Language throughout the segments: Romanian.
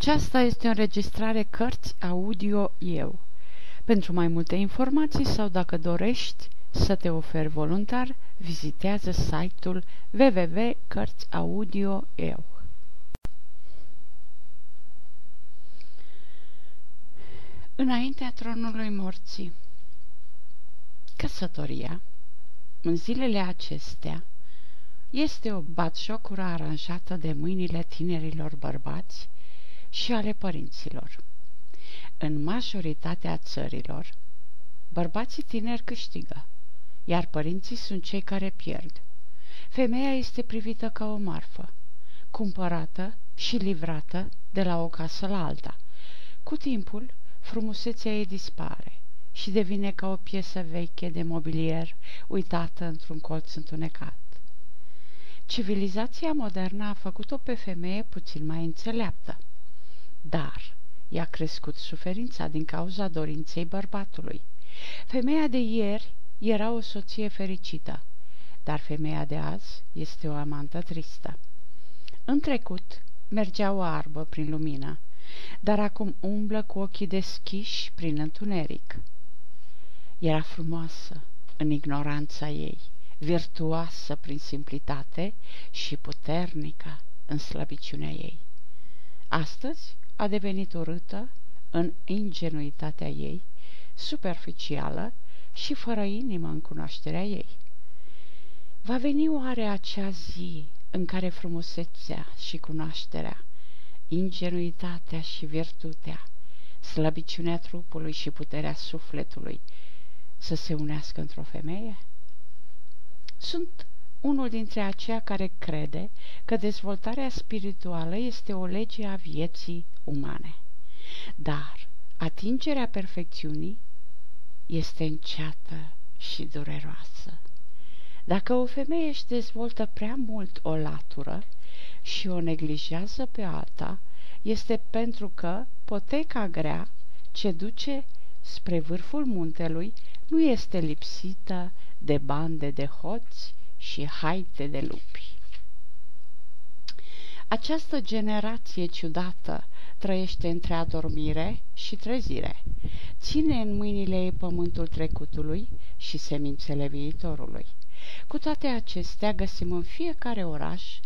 Aceasta este o înregistrare Cărți Audio Eu. Pentru mai multe informații sau dacă dorești să te oferi voluntar, vizitează site-ul www.cărțiaudio.eu. Înaintea tronului morții Căsătoria, în zilele acestea, este o batjocură aranjată de mâinile tinerilor bărbați și ale părinților. În majoritatea țărilor, bărbații tineri câștigă, iar părinții sunt cei care pierd. Femeia este privită ca o marfă, cumpărată și livrată de la o casă la alta. Cu timpul, frumusețea ei dispare și devine ca o piesă veche de mobilier uitată într-un colț întunecat. Civilizația modernă a făcut-o pe femeie puțin mai înțeleaptă dar i-a crescut suferința din cauza dorinței bărbatului. Femeia de ieri era o soție fericită, dar femeia de azi este o amantă tristă. În trecut mergea o arbă prin lumină, dar acum umblă cu ochii deschiși prin întuneric. Era frumoasă în ignoranța ei, virtuoasă prin simplitate și puternică în slăbiciunea ei. Astăzi a devenit urâtă în ingenuitatea ei, superficială și fără inimă în cunoașterea ei. Va veni oare acea zi în care frumusețea și cunoașterea, ingenuitatea și virtutea, slăbiciunea trupului și puterea sufletului să se unească într-o femeie? Sunt unul dintre aceia care crede că dezvoltarea spirituală este o lege a vieții umane. Dar atingerea perfecțiunii este înceată și dureroasă. Dacă o femeie își dezvoltă prea mult o latură și o neglijează pe alta, este pentru că poteca grea ce duce spre vârful muntelui nu este lipsită de bande de hoți și haite de lupi. Această generație ciudată trăiește între adormire și trezire. Ține în mâinile ei pământul trecutului și semințele viitorului. Cu toate acestea găsim în fiecare oraș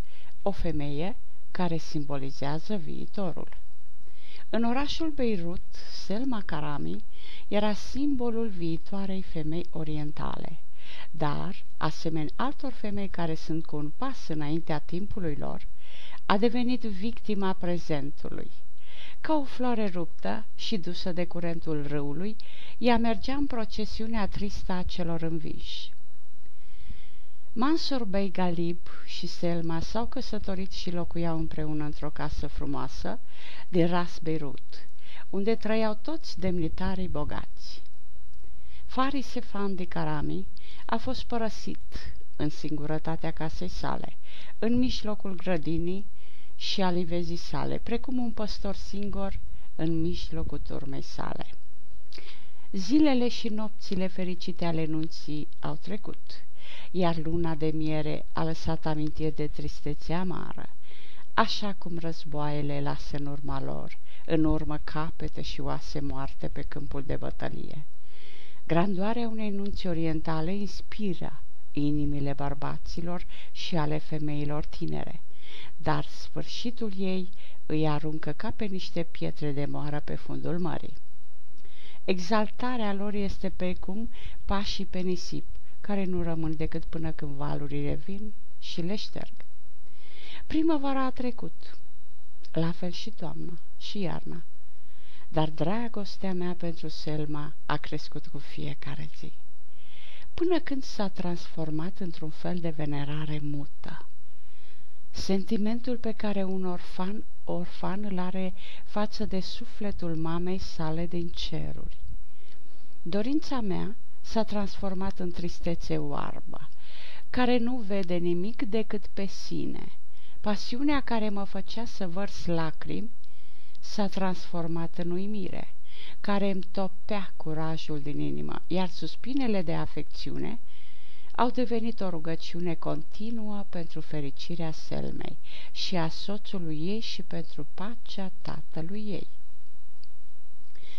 o femeie care simbolizează viitorul. În orașul Beirut, Selma Karami era simbolul viitoarei femei orientale, dar, asemenea altor femei care sunt cu un pas înaintea timpului lor, a devenit victima prezentului. Ca o floare ruptă și dusă de curentul râului, ea mergea în procesiunea tristă a celor înviși. Mansur Bey Galib și Selma s-au căsătorit și locuiau împreună într-o casă frumoasă din Ras Beirut, unde trăiau toți demnitarii bogați. Faris Sefan de Karami a fost părăsit în singurătatea casei sale, în mijlocul grădinii și alivezii sale, precum un păstor singur în mijlocul turmei sale. Zilele și nopțile fericite ale nunții au trecut, iar luna de miere a lăsat amintiri de tristețe amară, așa cum războaiele lasă în urma lor, în urmă capete și oase moarte pe câmpul de bătălie. Grandoarea unei nunți orientale inspiră inimile bărbaților și ale femeilor tinere, dar sfârșitul ei îi aruncă ca pe niște pietre de moară pe fundul mării. Exaltarea lor este precum pașii pe nisip, care nu rămân decât până când valurile vin și le șterg. Primăvara a trecut, la fel și toamna și iarna, dar dragostea mea pentru Selma a crescut cu fiecare zi, până când s-a transformat într-un fel de venerare mută. Sentimentul pe care un orfan, orfan îl are față de sufletul mamei sale din ceruri. Dorința mea s-a transformat în tristețe oarbă, care nu vede nimic decât pe sine. Pasiunea care mă făcea să vărs lacrimi s-a transformat în uimire, care îmi topea curajul din inimă, iar suspinele de afecțiune au devenit o rugăciune continuă pentru fericirea Selmei și a soțului ei și pentru pacea tatălui ei.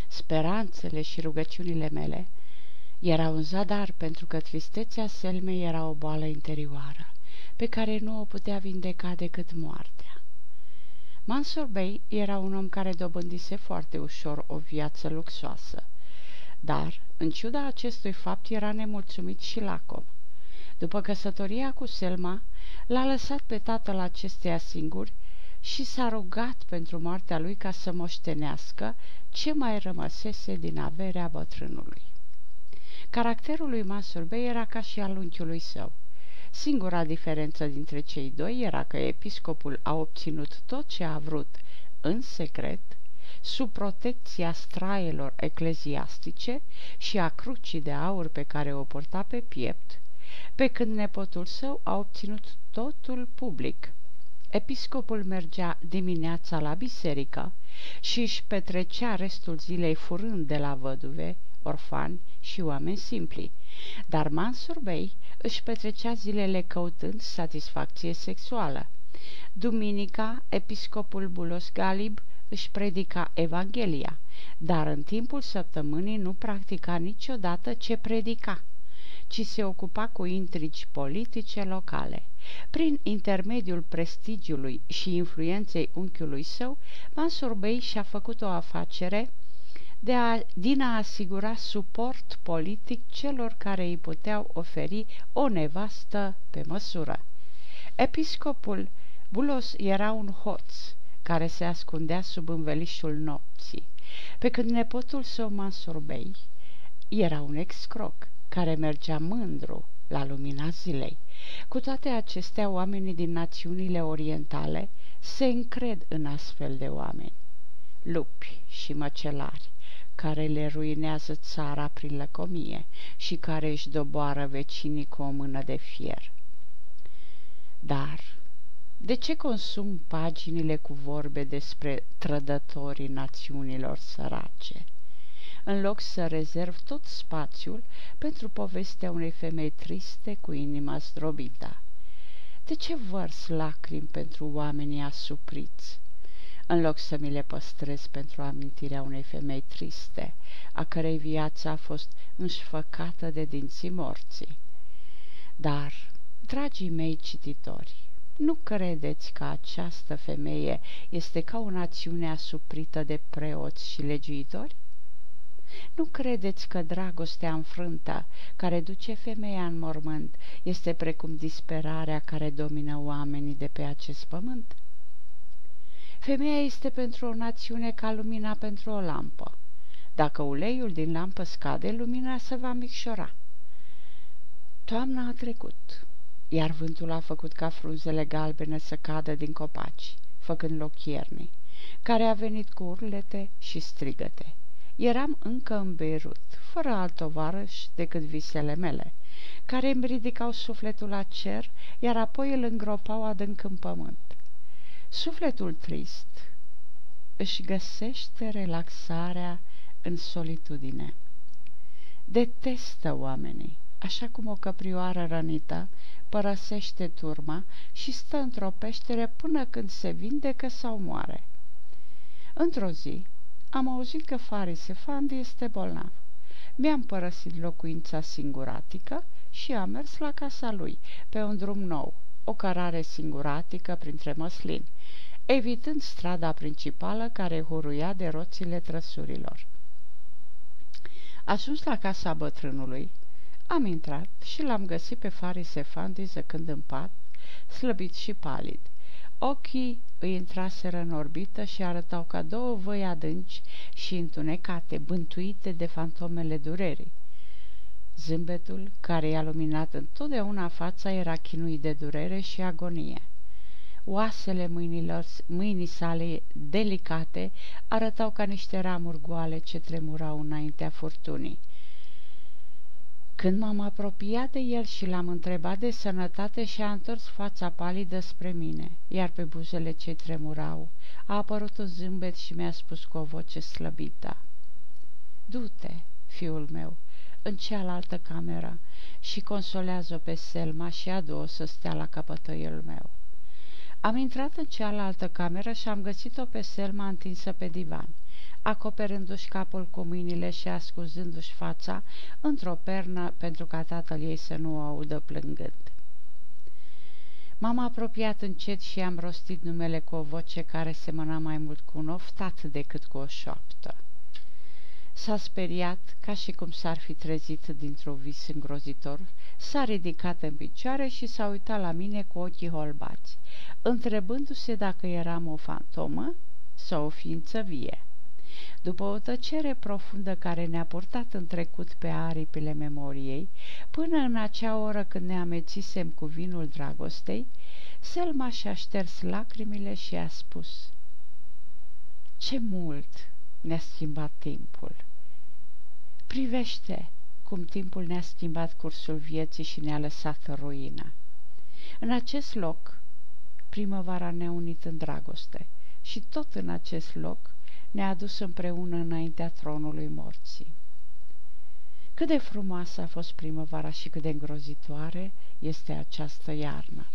Speranțele și rugăciunile mele erau un zadar pentru că tristețea Selmei era o boală interioară, pe care nu o putea vindeca decât moartea. Mansur Bey era un om care dobândise foarte ușor o viață luxoasă, dar, în ciuda acestui fapt, era nemulțumit și lacom. După căsătoria cu Selma, l-a lăsat pe tatăl acesteia singur și s-a rugat pentru moartea lui ca să moștenească ce mai rămăsese din averea bătrânului. Caracterul lui Masurbe era ca și al unchiului său. Singura diferență dintre cei doi era că episcopul a obținut tot ce a vrut în secret, sub protecția straelor ecleziastice și a crucii de aur pe care o purta pe piept, pe când nepotul său a obținut totul public. Episcopul mergea dimineața la biserică și își petrecea restul zilei furând de la văduve, orfani și oameni simpli, dar Mansur Bey își petrecea zilele căutând satisfacție sexuală. Duminica, episcopul Bulos Galib își predica Evanghelia, dar în timpul săptămânii nu practica niciodată ce predica, ci se ocupa cu intrigi politice locale. Prin intermediul prestigiului și influenței unchiului său, Mansur Bey și-a făcut o afacere de a, din a asigura suport politic celor care îi puteau oferi o nevastă pe măsură. Episcopul Bulos era un hoț care se ascundea sub învelișul nopții, pe când nepotul său Mansur Bey era un excroc care mergea mândru la lumina zilei. Cu toate acestea, oamenii din națiunile orientale se încred în astfel de oameni, lupi și măcelari, care le ruinează țara prin lăcomie și care își doboară vecinii cu o mână de fier. Dar de ce consum paginile cu vorbe despre trădătorii națiunilor sărace? În loc să rezerv tot spațiul pentru povestea unei femei triste cu inima zdrobită. De ce vărs lacrimi pentru oamenii asupriți? în loc să mi le păstrez pentru amintirea unei femei triste, a cărei viață a fost înșfăcată de dinții morții. Dar, dragii mei cititori, nu credeți că această femeie este ca o națiune asuprită de preoți și legiuitori? Nu credeți că dragostea înfrântă, care duce femeia în mormânt, este precum disperarea care domină oamenii de pe acest pământ? Femeia este pentru o națiune ca lumina pentru o lampă. Dacă uleiul din lampă scade, lumina se va micșora. Toamna a trecut, iar vântul a făcut ca frunzele galbene să cadă din copaci, făcând loc iernii, care a venit cu urlete și strigăte. Eram încă în Beirut, fără alt tovarăș decât visele mele, care îmi ridicau sufletul la cer, iar apoi îl îngropau adânc în pământ. Sufletul trist își găsește relaxarea în solitudine. Detestă oamenii, așa cum o căprioară rănită părăsește turma și stă într-o peștere până când se vindecă sau moare. Într-o zi, am auzit că Faris Efandi este bolnav. Mi-am părăsit locuința singuratică și am mers la casa lui, pe un drum nou, o cărare singuratică printre măslini, evitând strada principală care huruia de roțile trăsurilor. Ajuns la casa bătrânului, am intrat și l-am găsit pe Faris Efandi zăcând în pat, slăbit și palid. Ochii îi intraseră în orbită și arătau ca două văi adânci și întunecate, bântuite de fantomele durerii. Zâmbetul, care i-a luminat întotdeauna fața, era chinuit de durere și agonie. Oasele mâinilor, mâinii sale delicate arătau ca niște ramuri goale ce tremurau înaintea furtunii. Când m-am apropiat de el și l-am întrebat de sănătate și a întors fața palidă spre mine, iar pe buzele ce tremurau a apărut un zâmbet și mi-a spus cu o voce slăbită. Du-te, fiul meu, în cealaltă cameră și consolează-o pe Selma și adu-o să stea la capătăiul meu. Am intrat în cealaltă cameră și am găsit-o pe Selma întinsă pe divan, acoperându-și capul cu mâinile și ascuzându-și fața într-o pernă pentru ca tatăl ei să nu o audă plângând. M-am apropiat încet și am rostit numele cu o voce care semăna mai mult cu un oftat decât cu o șoaptă. S-a speriat, ca și cum s-ar fi trezit dintr-o vis îngrozitor, s-a ridicat în picioare și s-a uitat la mine cu ochii holbați, întrebându-se dacă eram o fantomă sau o ființă vie. După o tăcere profundă care ne-a purtat în trecut pe aripile memoriei, până în acea oră când ne amețisem cu vinul dragostei, Selma și-a șters lacrimile și a spus Ce mult ne-a schimbat timpul! Privește cum timpul ne-a schimbat cursul vieții și ne-a lăsat ruină. În acest loc, primăvara ne-a unit în dragoste și tot în acest loc ne-a adus împreună înaintea tronului morții. Cât de frumoasă a fost primăvara și cât de îngrozitoare este această iarnă.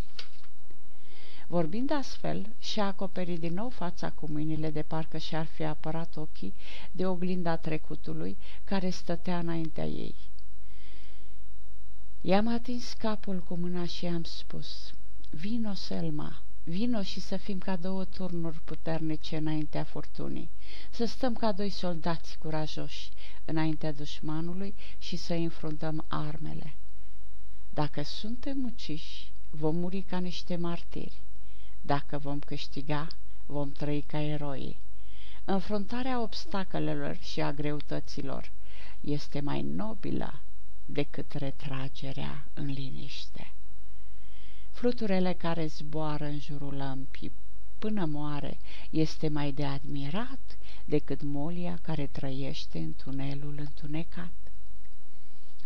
Vorbind astfel, și-a acoperit din nou fața cu mâinile de parcă și-ar fi apărat ochii de oglinda trecutului care stătea înaintea ei. I-am atins capul cu mâna și i-am spus, Vino, Selma, vino și să fim ca două turnuri puternice înaintea furtunii, să stăm ca doi soldați curajoși înaintea dușmanului și să înfruntăm armele. Dacă suntem uciși, vom muri ca niște martiri. Dacă vom câștiga, vom trăi ca eroi. Înfruntarea obstacolelor și a greutăților este mai nobilă decât retragerea în liniște. Fluturele care zboară în jurul lămpii până moare este mai de admirat decât molia care trăiește în tunelul întunecat.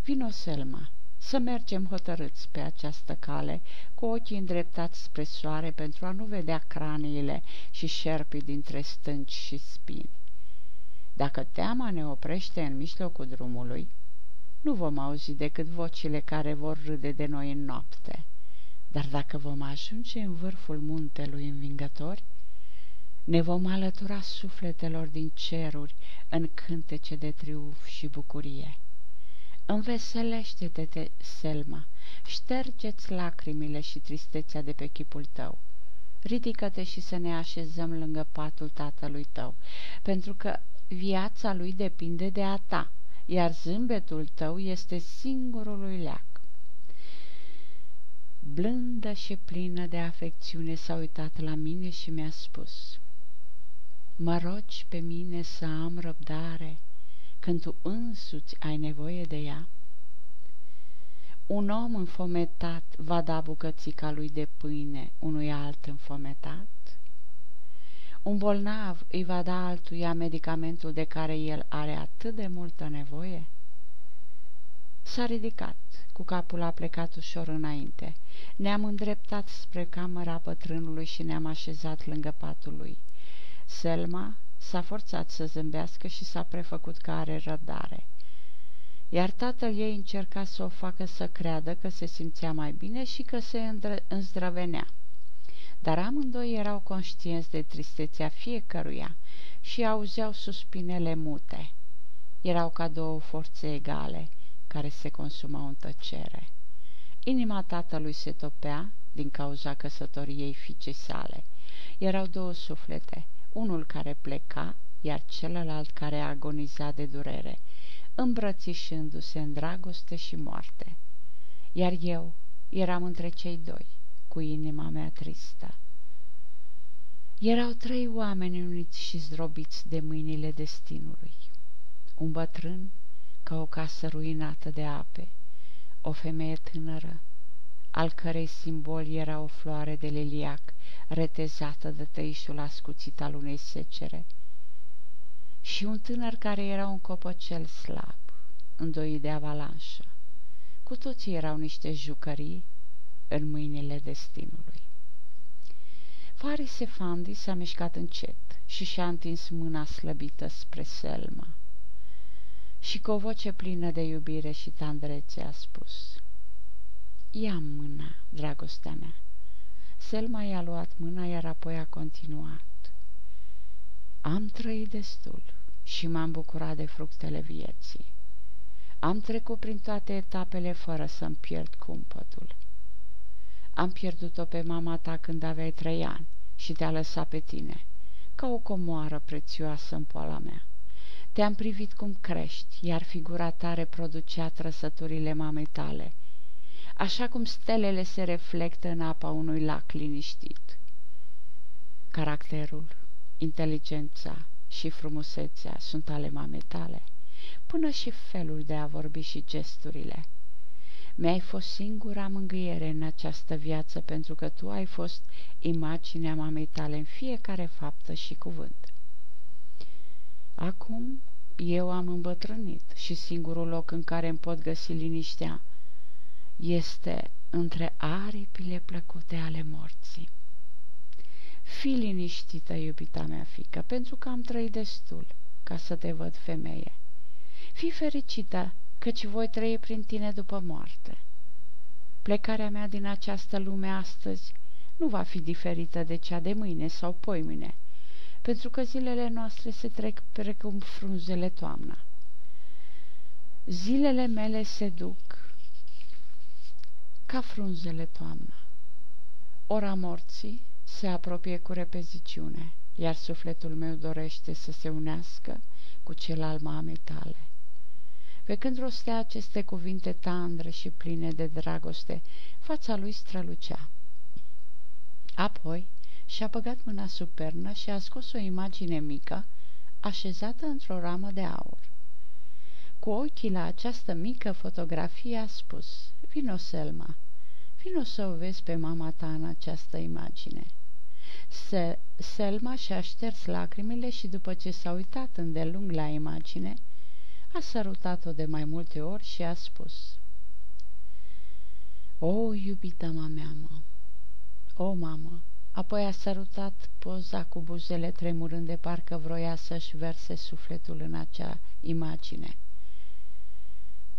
Vino, Selma, să mergem hotărâți pe această cale, cu ochii îndreptați spre soare pentru a nu vedea craniile și șerpii dintre stânci și spini. Dacă teama ne oprește în mijlocul drumului, nu vom auzi decât vocile care vor râde de noi în noapte. Dar dacă vom ajunge în vârful muntelui învingători, ne vom alătura sufletelor din ceruri în cântece de triumf și bucurie. Înveselește-te, Selma, ștergeți lacrimile și tristețea de pe chipul tău. Ridică-te și să ne așezăm lângă patul tatălui tău, pentru că viața lui depinde de a ta, iar zâmbetul tău este singurul lui leac. Blândă și plină de afecțiune s-a uitat la mine și mi-a spus, Mă rogi pe mine să am răbdare, când tu însuți ai nevoie de ea? Un om înfometat va da bucățica lui de pâine unui alt înfometat? Un bolnav îi va da altuia medicamentul de care el are atât de multă nevoie? S-a ridicat, cu capul a plecat ușor înainte. Ne-am îndreptat spre camera bătrânului și ne-am așezat lângă patul lui. Selma S-a forțat să zâmbească și s-a prefăcut că are răbdare. Iar tatăl ei încerca să o facă să creadă că se simțea mai bine și că se îndrăvenea. Dar amândoi erau conștienți de tristețea fiecăruia și auzeau suspinele mute. Erau ca două forțe egale care se consumau în tăcere. Inima tatălui se topea din cauza căsătoriei fiicei sale. Erau două suflete, unul care pleca, iar celălalt care agoniza de durere, îmbrățișându-se în dragoste și moarte. Iar eu eram între cei doi, cu inima mea tristă. Erau trei oameni uniți și zdrobiți de mâinile destinului. Un bătrân ca o casă ruinată de ape, o femeie tânără, al cărei simbol era o floare de liliac retezată de tăișul ascuțit al unei secere, și un tânăr care era un copăcel slab, îndoit de avalanșă. Cu toții erau niște jucării în mâinile destinului. Faris Efandi s-a mișcat încet și și-a întins mâna slăbită spre Selma. Și cu o voce plină de iubire și tandrețe a spus Ia mâna, dragostea mea. Selma i-a luat mâna, iar apoi a continuat. Am trăit destul și m-am bucurat de fructele vieții. Am trecut prin toate etapele fără să-mi pierd cumpătul. Am pierdut-o pe mama ta când aveai trei ani și te-a lăsat pe tine, ca o comoară prețioasă în poala mea. Te-am privit cum crești, iar figura ta reproducea trăsăturile mamei tale, așa cum stelele se reflectă în apa unui lac liniștit. Caracterul, inteligența și frumusețea sunt ale mamei tale, până și felul de a vorbi și gesturile. Mi-ai fost singura mângâiere în această viață pentru că tu ai fost imaginea mamei tale în fiecare faptă și cuvânt. Acum eu am îmbătrânit și singurul loc în care îmi pot găsi liniștea este între aripile plăcute ale morții. Fii liniștită, iubita mea fică, pentru că am trăit destul ca să te văd femeie. Fii fericită, căci voi trăi prin tine după moarte. Plecarea mea din această lume astăzi nu va fi diferită de cea de mâine sau poimine, pentru că zilele noastre se trec precum frunzele toamna. Zilele mele se duc ca frunzele toamna. Ora morții se apropie cu repeziciune, iar sufletul meu dorește să se unească cu cel al mamei tale. Pe când rostea aceste cuvinte tandre și pline de dragoste, fața lui strălucea. Apoi și-a băgat mâna sub pernă și a scos o imagine mică, așezată într-o ramă de aur. Cu ochii la această mică fotografie a spus, Vino, Selma, vino să o vezi pe mama ta în această imagine. Se Selma și-a șters lacrimile și după ce s-a uitat îndelung la imagine, a sărutat-o de mai multe ori și a spus O, iubita mea, mă! O, mamă! Apoi a sărutat poza cu buzele tremurând de parcă vroia să-și verse sufletul în acea imagine.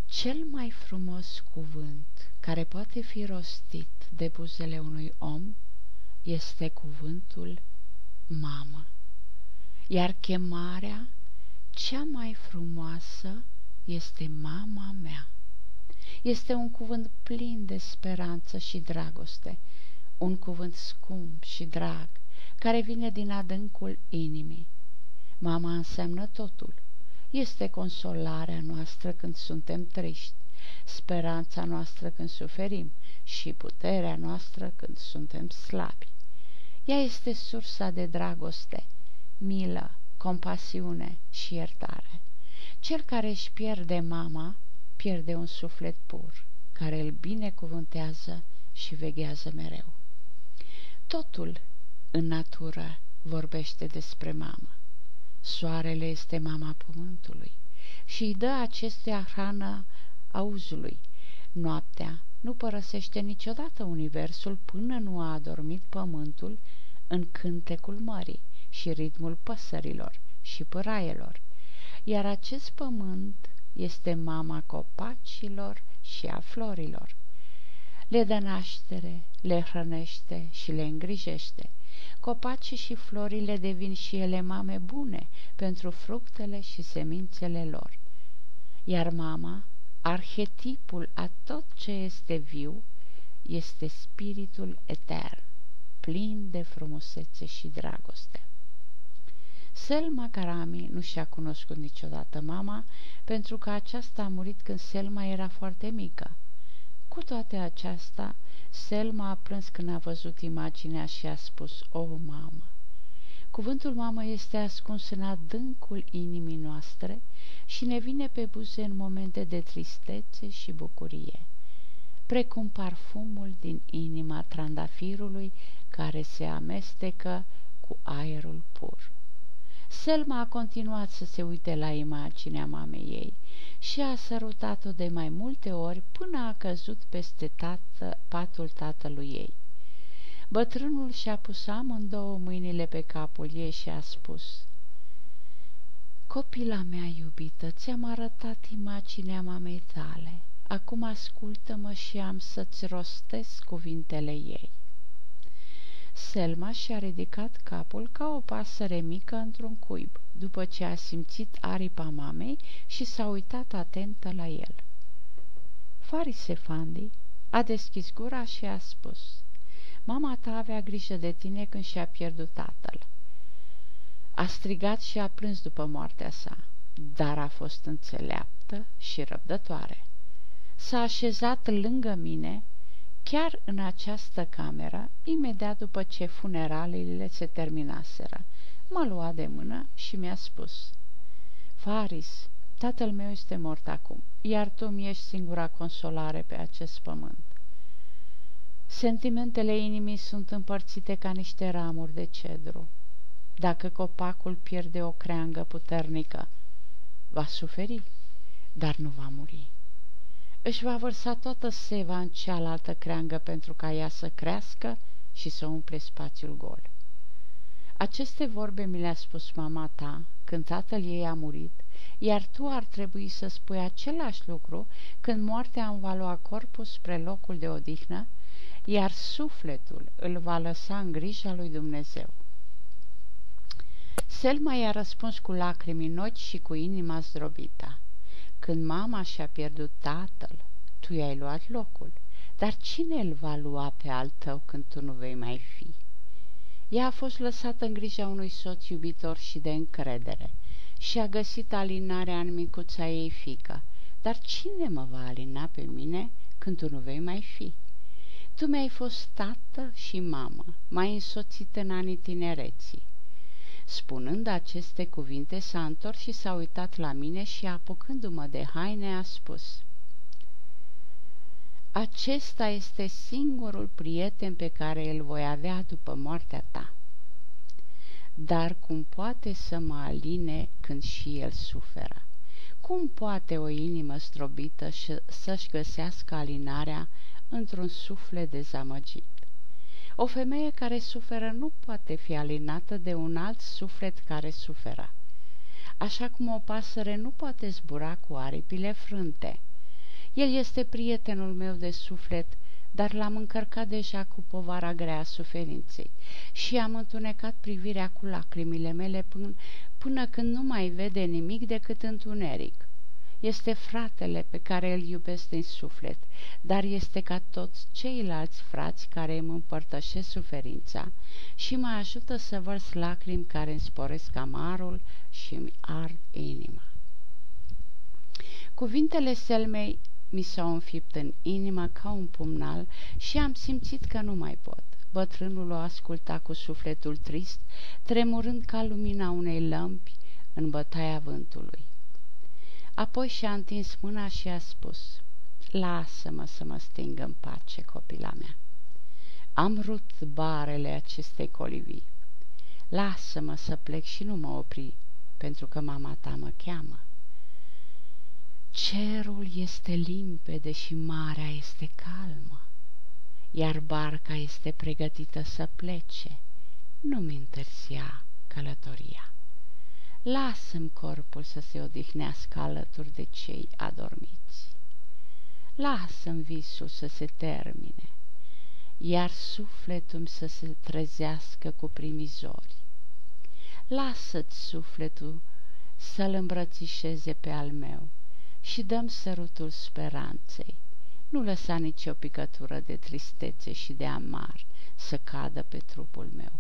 Cel mai frumos cuvânt care poate fi rostit de buzele unui om este cuvântul mamă. Iar chemarea cea mai frumoasă este mama mea. Este un cuvânt plin de speranță și dragoste, un cuvânt scump și drag, care vine din adâncul inimii. Mama înseamnă totul. Este consolarea noastră când suntem triști, speranța noastră când suferim și puterea noastră când suntem slabi. Ea este sursa de dragoste, milă, compasiune și iertare. Cel care își pierde mama, pierde un suflet pur, care îl binecuvântează și veghează mereu. Totul în natură vorbește despre mamă. Soarele este mama pământului și îi dă acestuia hrană auzului. Noaptea nu părăsește niciodată universul până nu a adormit pământul în cântecul mării și ritmul păsărilor și păraielor, iar acest pământ este mama copacilor și a florilor. Le dă naștere, le hrănește și le îngrijește. Copacii și florile devin și ele mame bune pentru fructele și semințele lor. Iar mama, arhetipul a tot ce este viu, este spiritul etern plin de frumusețe și dragoste. Selma Karami nu și-a cunoscut niciodată mama, pentru că aceasta a murit când Selma era foarte mică. Cu toate aceasta, Selma a plâns când a văzut imaginea și a spus, O, oh, mamă! Cuvântul mamă este ascuns în adâncul inimii noastre și ne vine pe buze în momente de tristețe și bucurie, precum parfumul din inima trandafirului care se amestecă cu aerul pur. Selma a continuat să se uite la imaginea mamei ei și a sărutat-o de mai multe ori până a căzut peste tată, patul tatălui ei. Bătrânul și-a pus amândouă mâinile pe capul ei și a spus Copila mea iubită, ți-am arătat imaginea mamei tale. Acum ascultă-mă și am să-ți rostesc cuvintele ei. Selma și-a ridicat capul ca o pasăre mică într-un cuib, după ce a simțit aripa mamei și s-a uitat atentă la el. Farise Fandi a deschis gura și a spus Mama ta avea grijă de tine când și-a pierdut tatăl. A strigat și a plâns după moartea sa, dar a fost înțeleaptă și răbdătoare. S-a așezat lângă mine, chiar în această cameră, imediat după ce funeraliile se terminaseră. M-a luat de mână și mi-a spus, Faris, tatăl meu este mort acum, iar tu mi ești singura consolare pe acest pământ. Sentimentele inimii sunt împărțite ca niște ramuri de cedru. Dacă copacul pierde o creangă puternică, va suferi, dar nu va muri. Își va vărsa toată seva în cealaltă creangă pentru ca ea să crească și să umple spațiul gol. Aceste vorbe mi le-a spus mama ta când tatăl ei a murit, iar tu ar trebui să spui același lucru când moartea îmi va lua corpul spre locul de odihnă, iar sufletul îl va lăsa în grija lui Dumnezeu. Selma i-a răspuns cu lacrimi în ochi și cu inima zdrobită. Când mama și-a pierdut tatăl, tu i-ai luat locul, dar cine îl va lua pe al tău când tu nu vei mai fi? Ea a fost lăsată în grija unui soț iubitor și de încredere și a găsit alinarea în micuța ei fică. Dar cine mă va alina pe mine când tu nu vei mai fi? Tu mi-ai fost tată și mamă, mai însoțit în anii tinereții. Spunând aceste cuvinte, s-a întors și s-a uitat la mine și, apucându-mă de haine, a spus Acesta este singurul prieten pe care îl voi avea după moartea ta. Dar cum poate să mă aline când și el suferă? Cum poate o inimă strobită să-și găsească alinarea într-un suflet dezamăgit? O femeie care suferă nu poate fi alinată de un alt suflet care suferă, așa cum o pasăre nu poate zbura cu aripile frânte. El este prietenul meu de suflet, dar l-am încărcat deja cu povara grea a suferinței și am întunecat privirea cu lacrimile mele până, până când nu mai vede nimic decât întuneric. Este fratele pe care îl iubesc din suflet, dar este ca toți ceilalți frați care îmi împărtășesc suferința și mă ajută să vărs lacrimi care îmi sporesc amarul și îmi ard inima. Cuvintele Selmei mi s-au înfipt în inimă ca un pumnal și am simțit că nu mai pot. Bătrânul o asculta cu sufletul trist, tremurând ca lumina unei lămpi în bătaia vântului. Apoi și-a întins mâna și a spus, Lasă-mă să mă sting în pace, copila mea. Am rupt barele acestei colivii. Lasă-mă să plec și nu mă opri, pentru că mama ta mă cheamă. Cerul este limpede și marea este calmă, iar barca este pregătită să plece. Nu-mi întârzia călătoria. Lasă-mi corpul să se odihnească alături de cei adormiți. Lasă-mi visul să se termine, iar sufletul să se trezească cu primizori. Lasă-ți sufletul să-l îmbrățișeze pe al meu și dăm sărutul speranței. Nu lăsa nicio picătură de tristețe și de amar să cadă pe trupul meu,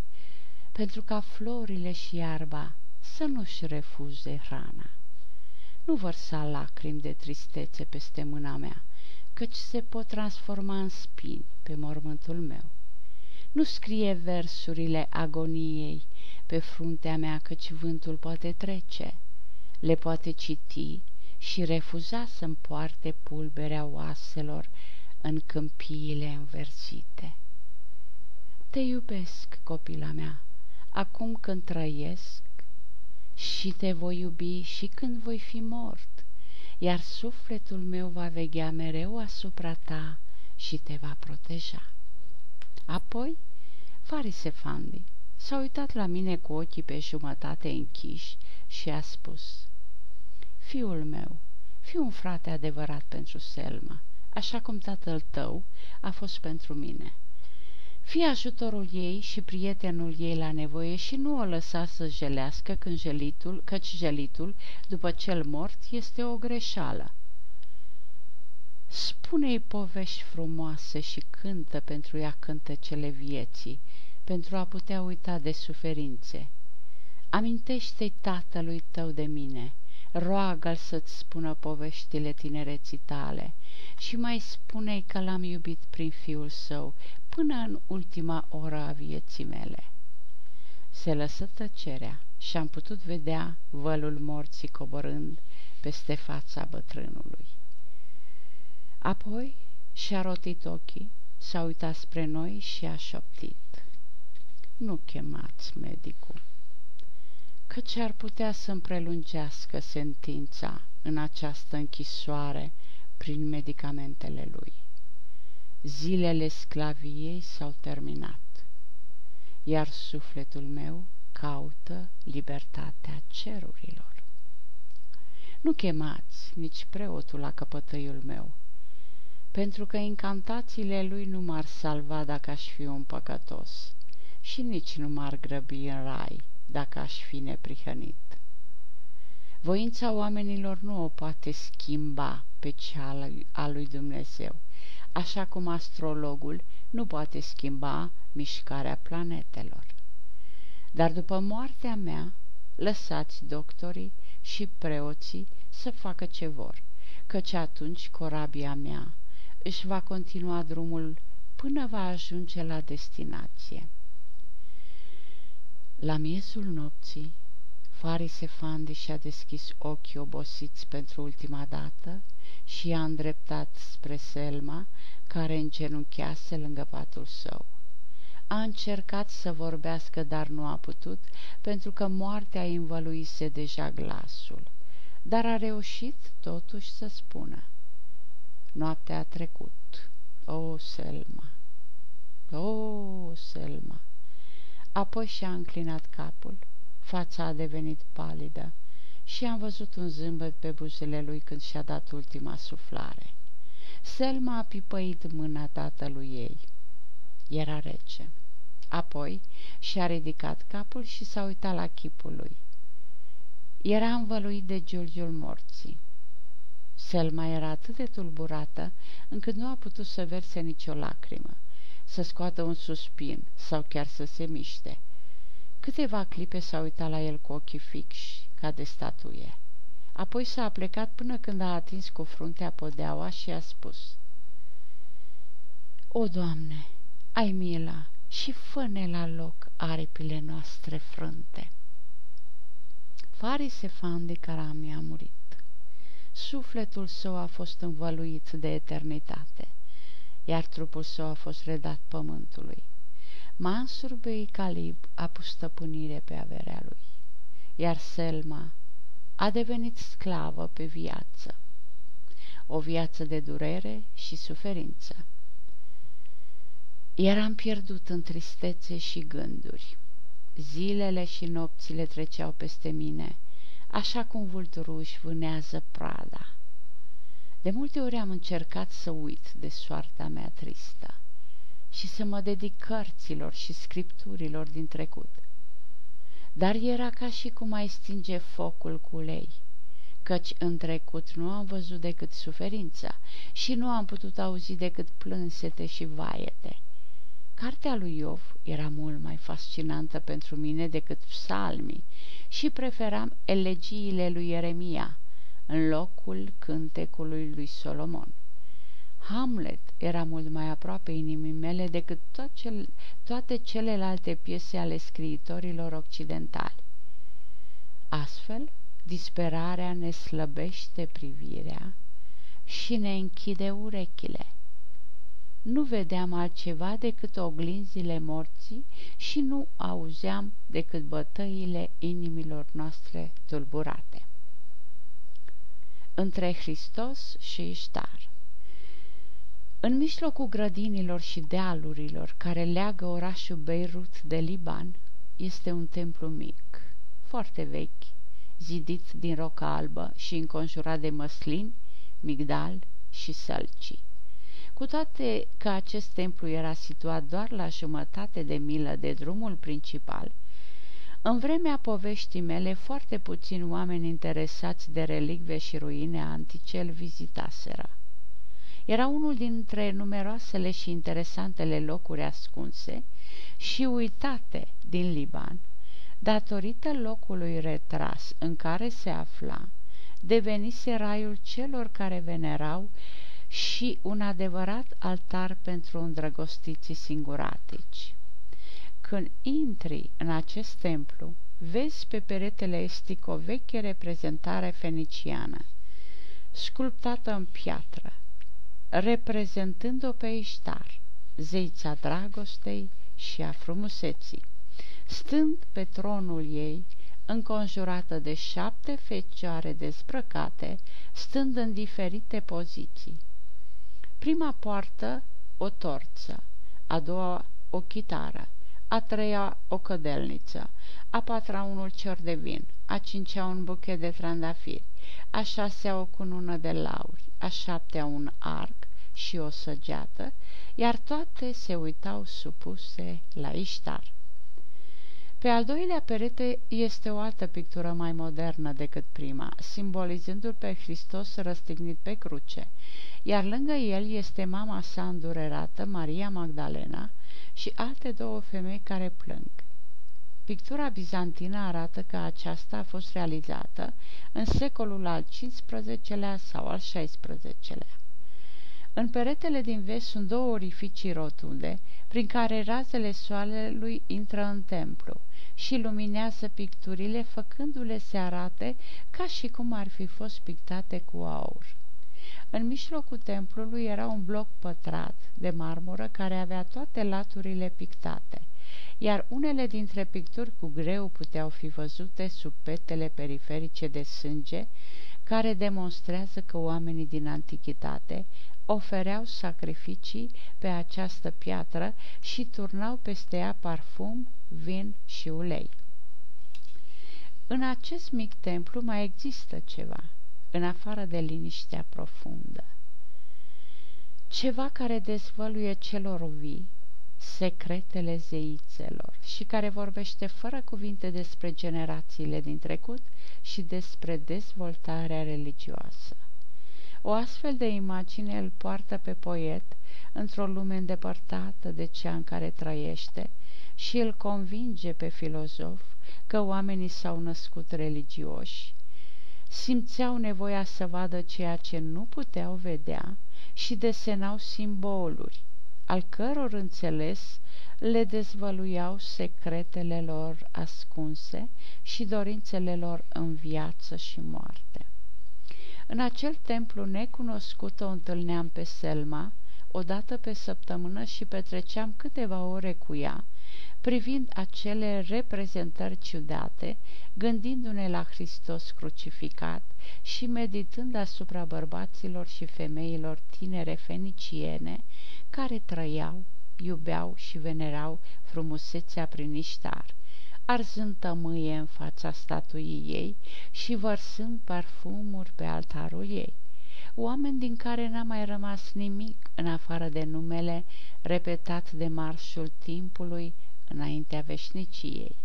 pentru ca florile și iarba să nu-și refuze hrana. Nu vărsa lacrimi de tristețe peste mâna mea, căci se pot transforma în spini pe mormântul meu. Nu scrie versurile agoniei pe fruntea mea, căci vântul poate trece, le poate citi și refuza să-mi poarte pulberea oaselor în câmpiile înversite. Te iubesc, copila mea, acum când trăiesc și te voi iubi și când voi fi mort, iar sufletul meu va veghea mereu asupra ta și te va proteja. Apoi, Farise Fandi s-a uitat la mine cu ochii pe jumătate închiși și a spus Fiul meu, fi un frate adevărat pentru Selma, așa cum tatăl tău a fost pentru mine. Fii ajutorul ei și prietenul ei la nevoie și nu o lăsa să jelească când jelitul, căci jelitul, după cel mort, este o greșeală. Spune-i povești frumoase și cântă pentru ea cântecele vieții, pentru a putea uita de suferințe. Amintește-i tatălui tău de mine, roagă-l să-ți spună poveștile tinereții tale și mai spune-i că l-am iubit prin fiul său până în ultima oră a vieții mele. Se lăsă tăcerea și am putut vedea vălul morții coborând peste fața bătrânului. Apoi și-a rotit ochii, s-a uitat spre noi și a șoptit. Nu chemați medicul, căci ar putea să-mi prelungească sentința în această închisoare prin medicamentele lui. Zilele sclaviei s-au terminat, iar sufletul meu caută libertatea cerurilor. Nu chemați nici preotul la căpătăiul meu, pentru că incantațiile lui nu m-ar salva dacă aș fi un păcătos și nici nu m-ar grăbi în rai dacă aș fi neprihănit. Voința oamenilor nu o poate schimba pe cea a lui Dumnezeu, așa cum astrologul nu poate schimba mișcarea planetelor. Dar după moartea mea, lăsați doctorii și preoții să facă ce vor, căci atunci corabia mea își va continua drumul până va ajunge la destinație. La miezul nopții, Farisefandi și-a deschis ochii obosiți pentru ultima dată și i-a îndreptat spre Selma, care îngenunchease lângă patul său. A încercat să vorbească, dar nu a putut, pentru că moartea învăluise deja glasul, dar a reușit totuși să spună. Noaptea a trecut. O, Selma! O, Selma! Apoi și-a înclinat capul, fața a devenit palidă și am văzut un zâmbet pe buzele lui când și-a dat ultima suflare. Selma a pipăit mâna tatălui ei. Era rece. Apoi și-a ridicat capul și s-a uitat la chipul lui. Era învăluit de giulgiul morții. Selma era atât de tulburată încât nu a putut să verse nicio lacrimă, să scoată un suspin sau chiar să se miște. Câteva clipe s-a uitat la el cu ochii fixi, ca de statuie. Apoi s-a plecat până când a atins cu fruntea podeaua și a spus O, Doamne, ai mila și fă la loc aripile noastre frânte. Farise fan de Carami a murit. Sufletul său a fost învăluit de eternitate, iar trupul său a fost redat pământului. Mansur Bey Calib a pus stăpânire pe averea lui, iar Selma a devenit sclavă pe viață, o viață de durere și suferință. Eram pierdut în tristețe și gânduri. Zilele și nopțile treceau peste mine, așa cum vulturul își vânează prada. De multe ori am încercat să uit de soarta mea tristă și să mă dedic cărților și scripturilor din trecut. Dar era ca și cum ai stinge focul cu ulei, căci în trecut nu am văzut decât suferința și nu am putut auzi decât plânsete și vaiete. Cartea lui Iov era mult mai fascinantă pentru mine decât psalmii și preferam elegiile lui Ieremia în locul cântecului lui Solomon. Hamlet era mult mai aproape inimii mele decât toate celelalte piese ale scriitorilor occidentali. Astfel, disperarea ne slăbește privirea și ne închide urechile. Nu vedeam altceva decât oglinzile morții și nu auzeam decât bătăile inimilor noastre tulburate. Între Hristos și Iștar În mijlocul grădinilor și dealurilor care leagă orașul Beirut de Liban, este un templu mic, foarte vechi, zidit din roca albă și înconjurat de măslini, migdal și sălcii. Cu toate că acest templu era situat doar la jumătate de milă de drumul principal, în vremea poveștii mele, foarte puțini oameni interesați de relicve și ruine antice îl vizitaseră. Era unul dintre numeroasele și interesantele locuri ascunse și uitate din Liban, datorită locului retras în care se afla, devenise raiul celor care venerau și un adevărat altar pentru îndrăgostiții singuratici. Când intri în acest templu, vezi pe peretele estic o veche reprezentare feniciană, sculptată în piatră, reprezentând-o pe Iștar, zeița dragostei și a frumuseții, stând pe tronul ei, înconjurată de șapte fecioare dezbrăcate, stând în diferite poziții. Prima poartă o torță, a doua o chitară, a treia o cădelniță, a patra unul cior de vin, a cincea un buchet de trandafiri, a șasea o cunună de lauri, a șaptea un arc și o săgeată, iar toate se uitau supuse la Iștar. Pe al doilea perete este o altă pictură mai modernă decât prima, simbolizându-l pe Hristos răstignit pe cruce, iar lângă el este mama sa îndurerată, Maria Magdalena, și alte două femei care plâng. Pictura bizantină arată că aceasta a fost realizată în secolul al XV-lea sau al XVI-lea. În peretele din vest sunt două orificii rotunde, prin care razele soarelui intră în templu și luminează picturile, făcându-le se arate ca și cum ar fi fost pictate cu aur. În mijlocul templului era un bloc pătrat de marmură care avea toate laturile pictate, iar unele dintre picturi cu greu puteau fi văzute sub petele periferice de sânge, care demonstrează că oamenii din antichitate ofereau sacrificii pe această piatră și turnau peste ea parfum, vin și ulei. În acest mic templu mai există ceva, în afară de liniștea profundă. Ceva care dezvăluie celor vii secretele zeițelor și care vorbește fără cuvinte despre generațiile din trecut și despre dezvoltarea religioasă. O astfel de imagine îl poartă pe poet într-o lume îndepărtată de cea în care trăiește și îl convinge pe filozof că oamenii s-au născut religioși, simțeau nevoia să vadă ceea ce nu puteau vedea și desenau simboluri, al căror înțeles le dezvăluiau secretele lor ascunse și dorințele lor în viață și moarte. În acel templu necunoscut o întâlneam pe Selma, o dată pe săptămână și petreceam câteva ore cu ea, privind acele reprezentări ciudate, gândindu-ne la Hristos crucificat și meditând asupra bărbaților și femeilor tinere feniciene care trăiau, iubeau și venerau frumusețea prin Iștar, arzând tămâie în fața statuii ei și vărsând parfumuri pe altarul ei. Oameni din care n-a mai rămas nimic în afară de numele repetat de marșul timpului înaintea veșniciei.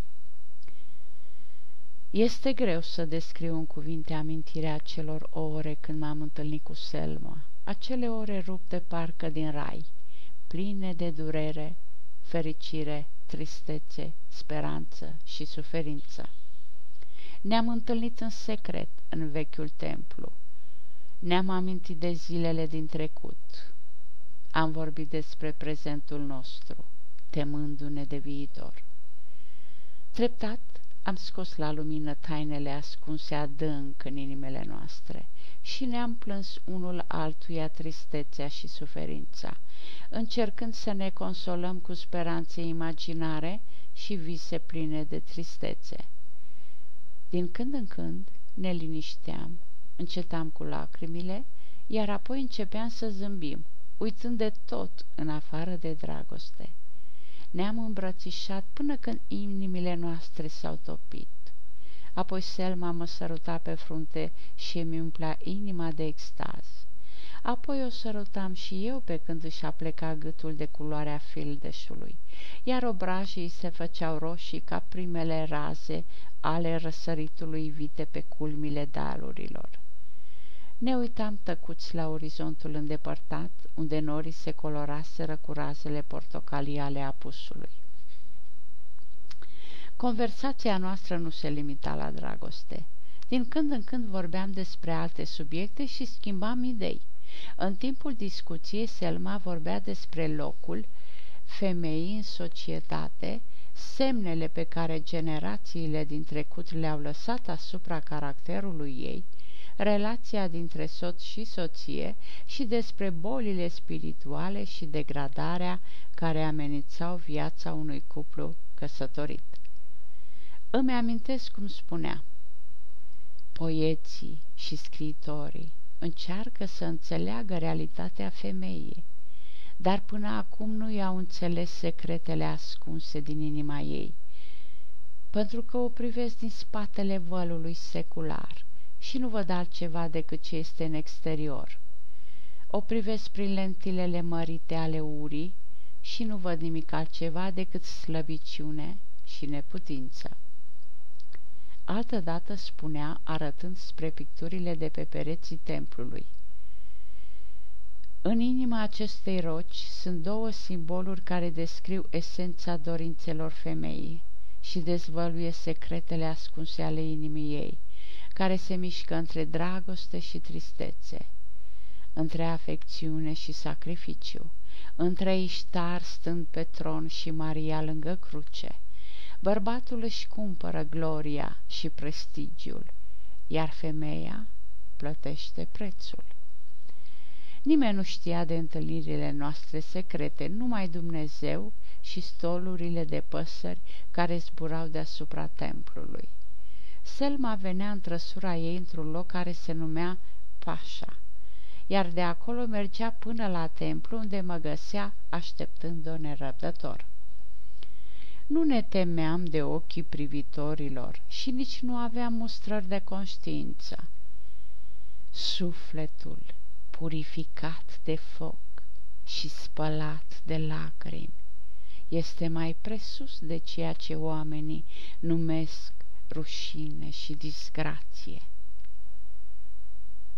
Este greu să descriu în cuvinte amintirea acelor ore când m-am întâlnit cu Selma, acele ore rupte parcă din rai, pline de durere, fericire, tristețe, speranță și suferință. Ne-am întâlnit în secret în vechiul templu. Ne-am amintit de zilele din trecut. Am vorbit despre prezentul nostru, temându-ne de viitor. Treptat am scos la lumină tainele ascunse adânc în inimile noastre și ne-am plâns unul altuia tristețea și suferința, încercând să ne consolăm cu speranțe imaginare și vise pline de tristețe. Din când în când ne linișteam, încetam cu lacrimile, iar apoi începeam să zâmbim, uitând de tot în afară de dragoste. Ne-am îmbrățișat până când inimile noastre s-au topit. Apoi Selma mă săruta pe frunte și mi umplea inima de extaz. Apoi o sărutam și eu pe când își apleca gâtul de culoarea fildeșului, iar obrajii se făceau roșii ca primele raze ale răsăritului vite pe culmile dalurilor. Ne uitam tăcuți la orizontul îndepărtat, unde norii se coloraseră cu razele portocalii ale apusului. Conversația noastră nu se limita la dragoste. Din când în când vorbeam despre alte subiecte și schimbam idei. În timpul discuției, Selma vorbea despre locul femeii în societate, semnele pe care generațiile din trecut le-au lăsat asupra caracterului ei, relația dintre soț și soție și despre bolile spirituale și degradarea care amenințau viața unui cuplu căsătorit. Îmi amintesc cum spunea, poeții și scriitorii încearcă să înțeleagă realitatea femeii, dar până acum nu i-au înțeles secretele ascunse din inima ei, pentru că o privesc din spatele vălului secular și nu văd altceva decât ce este în exterior. O privesc prin lentilele mărite ale urii și nu văd nimic altceva decât slăbiciune și neputință. Altădată spunea, arătând spre picturile de pe pereții templului. În inima acestei roci sunt două simboluri care descriu esența dorințelor femeii și dezvăluie secretele ascunse ale inimii ei, care se mișcă între dragoste și tristețe, între afecțiune și sacrificiu, între Iștar stând pe tron și Maria lângă cruce Bărbatul își cumpără gloria și prestigiul, iar femeia plătește prețul. Nimeni nu știa de întâlnirile noastre secrete, numai Dumnezeu și stolurile de păsări care zburau deasupra templului. Selma venea în trăsura ei într-un loc care se numea Pașa, iar de acolo mergea până la templu unde mă găsea așteptând-o nerăbdător. Nu ne temeam de ochii privitorilor și nici nu aveam mustrări de conștiință. Sufletul purificat de foc și spălat de lacrimi este mai presus de ceea ce oamenii numesc rușine și disgrație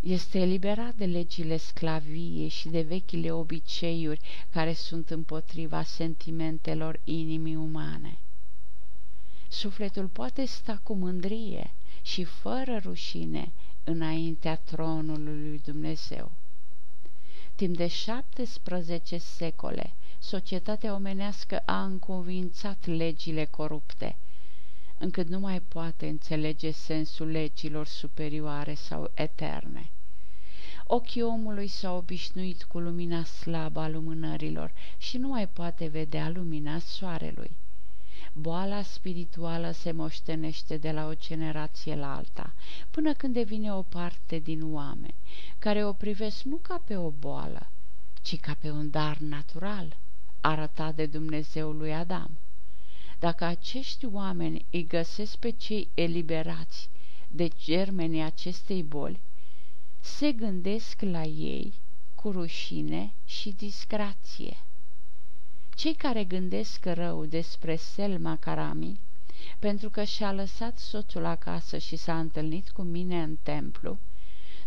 este eliberat de legile sclaviei și de vechile obiceiuri care sunt împotriva sentimentelor inimii umane. Sufletul poate sta cu mândrie și fără rușine înaintea tronului lui Dumnezeu. Timp de 17 secole, societatea omenească a încuvințat legile corupte, încât nu mai poate înțelege sensul legilor superioare sau eterne. Ochii omului s-au obișnuit cu lumina slabă a lumânărilor și nu mai poate vedea lumina soarelui. Boala spirituală se moștenește de la o generație la alta, până când devine o parte din oameni, care o privesc nu ca pe o boală, ci ca pe un dar natural, arătat de Dumnezeu lui Adam. Dacă acești oameni îi găsesc pe cei eliberați de germenii acestei boli, se gândesc la ei cu rușine și disgrație. Cei care gândesc rău despre Selma Karami, pentru că și-a lăsat soțul acasă și s-a întâlnit cu mine în templu,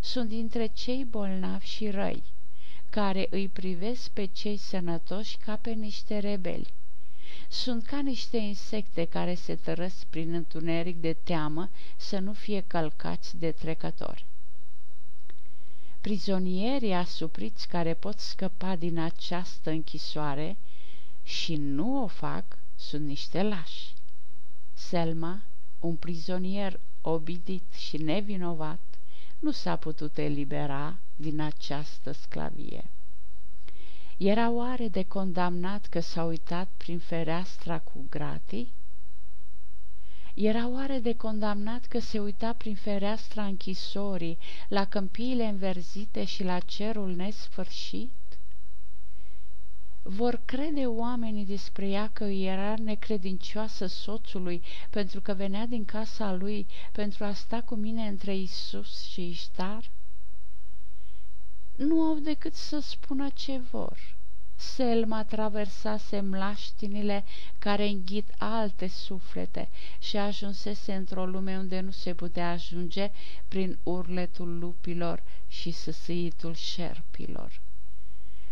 sunt dintre cei bolnavi și răi, care îi privesc pe cei sănătoși ca pe niște rebeli sunt ca niște insecte care se tărăsc prin întuneric de teamă să nu fie călcați de trecători. Prizonierii asupriți care pot scăpa din această închisoare și nu o fac sunt niște lași. Selma, un prizonier obidit și nevinovat, nu s-a putut elibera din această sclavie. Era oare de condamnat că s-a uitat prin fereastra cu gratii? Era oare de condamnat că se uita prin fereastra închisorii la câmpiile înverzite și la cerul nesfârșit? Vor crede oamenii despre ea că era necredincioasă soțului pentru că venea din casa lui pentru a sta cu mine între Isus și Iștar? Nu au decât să spună ce vor. Selma traversase mlaștinile care înghit alte suflete și ajunsese într-o lume unde nu se putea ajunge prin urletul lupilor și săsâitul șerpilor.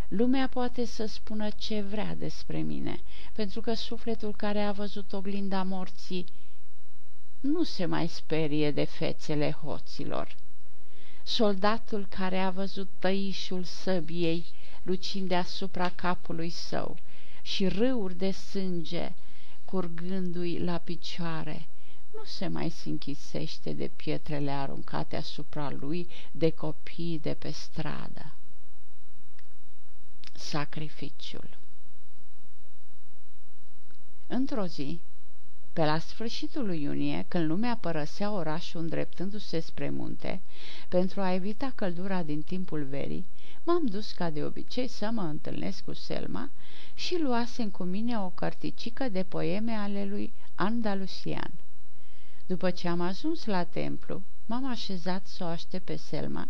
Lumea poate să spună ce vrea despre mine, pentru că sufletul care a văzut oglinda morții nu se mai sperie de fețele hoților. Soldatul care a văzut tăișul săbiei lucind deasupra capului său și râuri de sânge curgându-i la picioare, nu se mai sinchisește de pietrele aruncate asupra lui de copii de pe stradă sacrificiul. Într-o zi, pe la sfârșitul lui iunie, când lumea părăsea orașul îndreptându-se spre munte, pentru a evita căldura din timpul verii, m-am dus ca de obicei să mă întâlnesc cu Selma și luasem cu mine o cărticică de poeme ale lui Andalusian. După ce am ajuns la templu, m-am așezat să o aștept pe Selma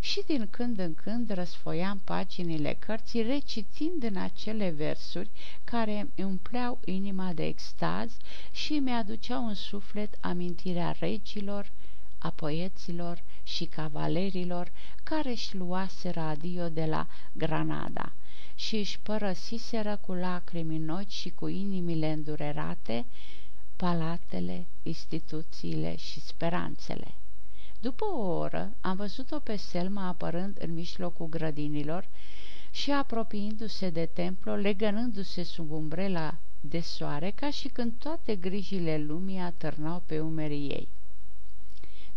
și din când în când răsfoiam paginile cărții recitind în acele versuri care îmi umpleau inima de extaz și mi-aduceau în suflet amintirea regilor, a poeților și cavalerilor care își luaseră adio de la Granada și își părăsiseră cu lacrimi în ochi și cu inimile îndurerate palatele, instituțiile și speranțele. După o oră am văzut-o pe Selma apărând în mijlocul grădinilor și apropiindu-se de templu, legănându-se sub umbrela de soare, ca și când toate grijile lumii atârnau pe umerii ei.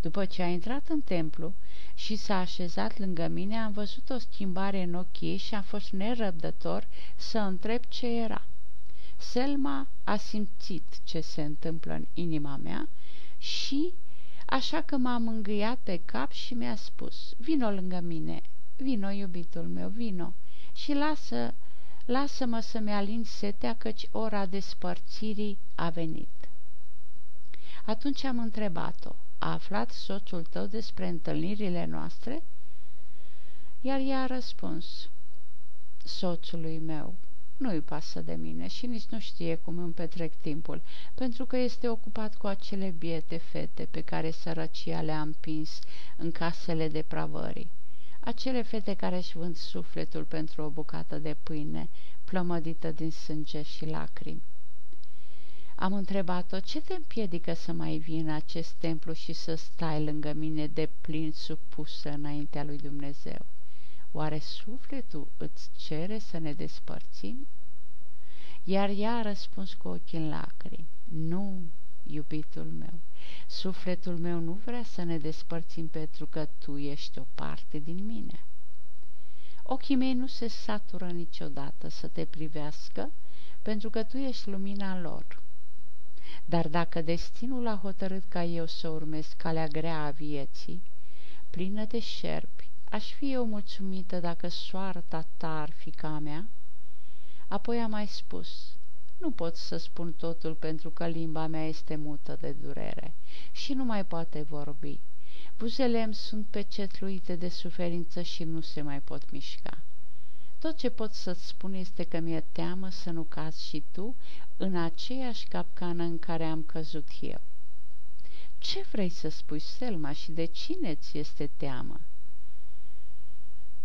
După ce a intrat în templu și s-a așezat lângă mine, am văzut o schimbare în ochii ei și am fost nerăbdător să întreb ce era. Selma a simțit ce se întâmplă în inima mea și așa că m-am îngâiat pe cap și mi-a spus, vino lângă mine, vino, iubitul meu, vino și lasă, lasă-mă să-mi alin setea căci ora despărțirii a venit. Atunci am întrebat-o, a aflat soțul tău despre întâlnirile noastre? Iar ea a răspuns, soțului meu, nu-i pasă de mine și nici nu știe cum îmi petrec timpul, pentru că este ocupat cu acele biete fete pe care sărăcia le-a împins în casele de pravării. Acele fete care își vând sufletul pentru o bucată de pâine, plămădită din sânge și lacrimi. Am întrebat-o, ce te împiedică să mai vii în acest templu și să stai lângă mine de plin supusă înaintea lui Dumnezeu? Oare sufletul îți cere să ne despărțim? Iar ea a răspuns cu ochii în lacrimi. Nu, iubitul meu, sufletul meu nu vrea să ne despărțim pentru că tu ești o parte din mine. Ochii mei nu se satură niciodată să te privească pentru că tu ești lumina lor. Dar dacă destinul a hotărât ca eu să urmez calea grea a vieții, plină de șerpi, Aș fi eu mulțumită dacă soarta ta ar fi ca mea? Apoi a mai spus, nu pot să spun totul pentru că limba mea este mută de durere și nu mai poate vorbi. Buzele îmi sunt pecetluite de suferință și nu se mai pot mișca. Tot ce pot să-ți spun este că mi-e teamă să nu cazi și tu în aceeași capcană în care am căzut eu. Ce vrei să spui, Selma, și de cine ți este teamă?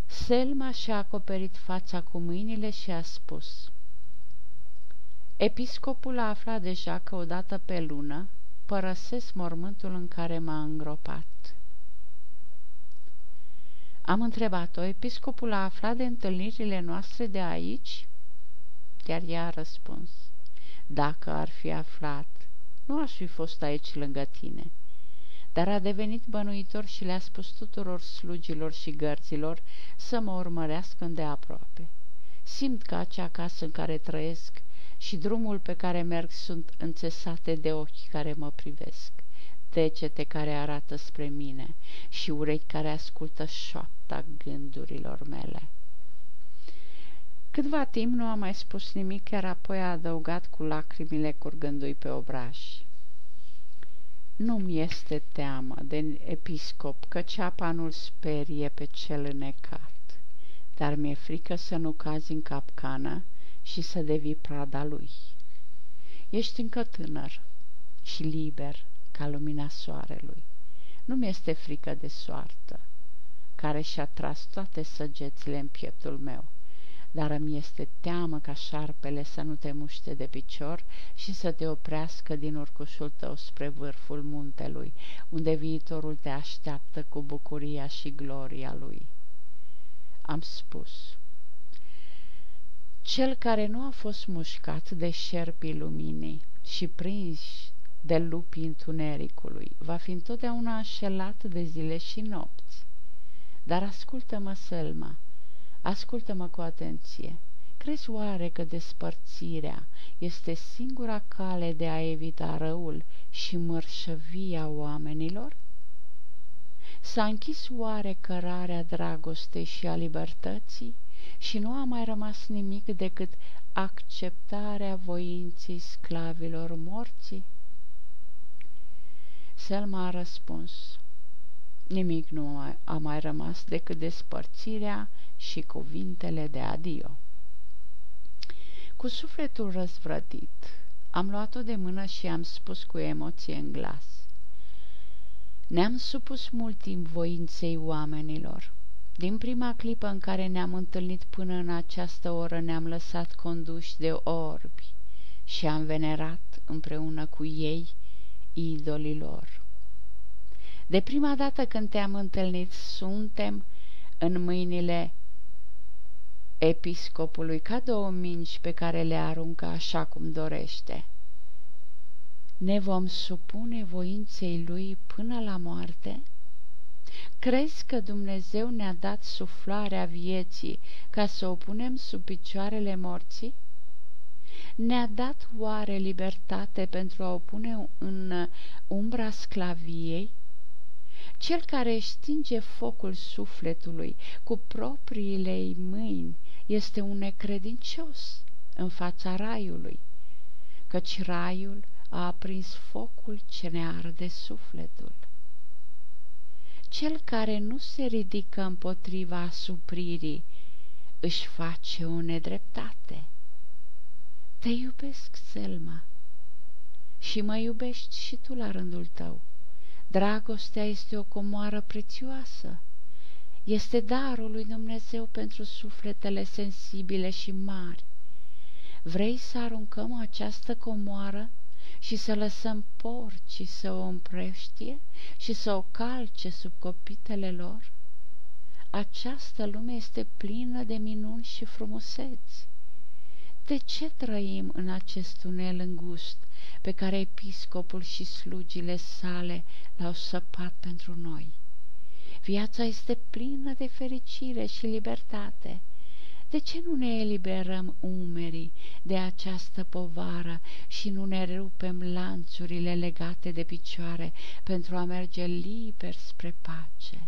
Selma și-a acoperit fața cu mâinile și a spus Episcopul a aflat deja că odată pe lună părăsesc mormântul în care m-a îngropat. Am întrebat-o, episcopul a aflat de întâlnirile noastre de aici? Chiar ea a răspuns, dacă ar fi aflat, nu aș fi fost aici lângă tine dar a devenit bănuitor și le-a spus tuturor slugilor și gărților să mă urmărească îndeaproape. Simt că acea casă în care trăiesc și drumul pe care merg sunt înțesate de ochi care mă privesc, degete care arată spre mine și urechi care ascultă șoapta gândurilor mele. Câtva timp nu a mai spus nimic, iar apoi a adăugat cu lacrimile curgându-i pe obraj. Nu-mi este teamă de episcop, că ceapa nu-l sperie pe cel înecat, dar mi-e frică să nu cazi în capcană și să devii prada lui. Ești încă tânăr și liber ca lumina soarelui. Nu mi-este frică de soartă, care și-a tras toate săgețile în pieptul meu dar îmi este teamă ca șarpele să nu te muște de picior și să te oprească din urcușul tău spre vârful muntelui, unde viitorul te așteaptă cu bucuria și gloria lui. Am spus, cel care nu a fost mușcat de șerpii luminii și prins de lupii întunericului, va fi întotdeauna înșelat de zile și nopți. Dar ascultă-mă, Selma, Ascultă-mă cu atenție. Crezi oare că despărțirea este singura cale de a evita răul și mărșăvia oamenilor? S-a închis oare cărarea dragostei și a libertății și nu a mai rămas nimic decât acceptarea voinții sclavilor morții? Selma a răspuns, nimic nu a mai rămas decât despărțirea și cuvintele de adio. Cu sufletul răzvrătit, am luat-o de mână și am spus cu emoție în glas. Ne-am supus mult timp voinței oamenilor. Din prima clipă în care ne-am întâlnit până în această oră ne-am lăsat conduși de orbi și am venerat împreună cu ei idolilor. De prima dată când te-am întâlnit, suntem în mâinile episcopului ca două minci pe care le aruncă așa cum dorește. Ne vom supune voinței lui până la moarte? Crezi că Dumnezeu ne-a dat suflarea vieții ca să o punem sub picioarele morții? Ne-a dat oare libertate pentru a o pune în umbra sclaviei? Cel care stinge focul sufletului cu propriile mâini este un necredincios în fața raiului, căci raiul a aprins focul ce ne arde sufletul. Cel care nu se ridică împotriva supririi își face o nedreptate. Te iubesc, Selma, și mă iubești și tu la rândul tău. Dragostea este o comoară prețioasă este darul lui Dumnezeu pentru sufletele sensibile și mari. Vrei să aruncăm această comoară și să lăsăm porcii să o împreștie și să o calce sub copitele lor? Această lume este plină de minuni și frumuseți. De ce trăim în acest tunel îngust pe care episcopul și slugile sale l-au săpat pentru noi? Viața este plină de fericire și libertate. De ce nu ne eliberăm umerii de această povară și nu ne rupem lanțurile legate de picioare pentru a merge liber spre pace?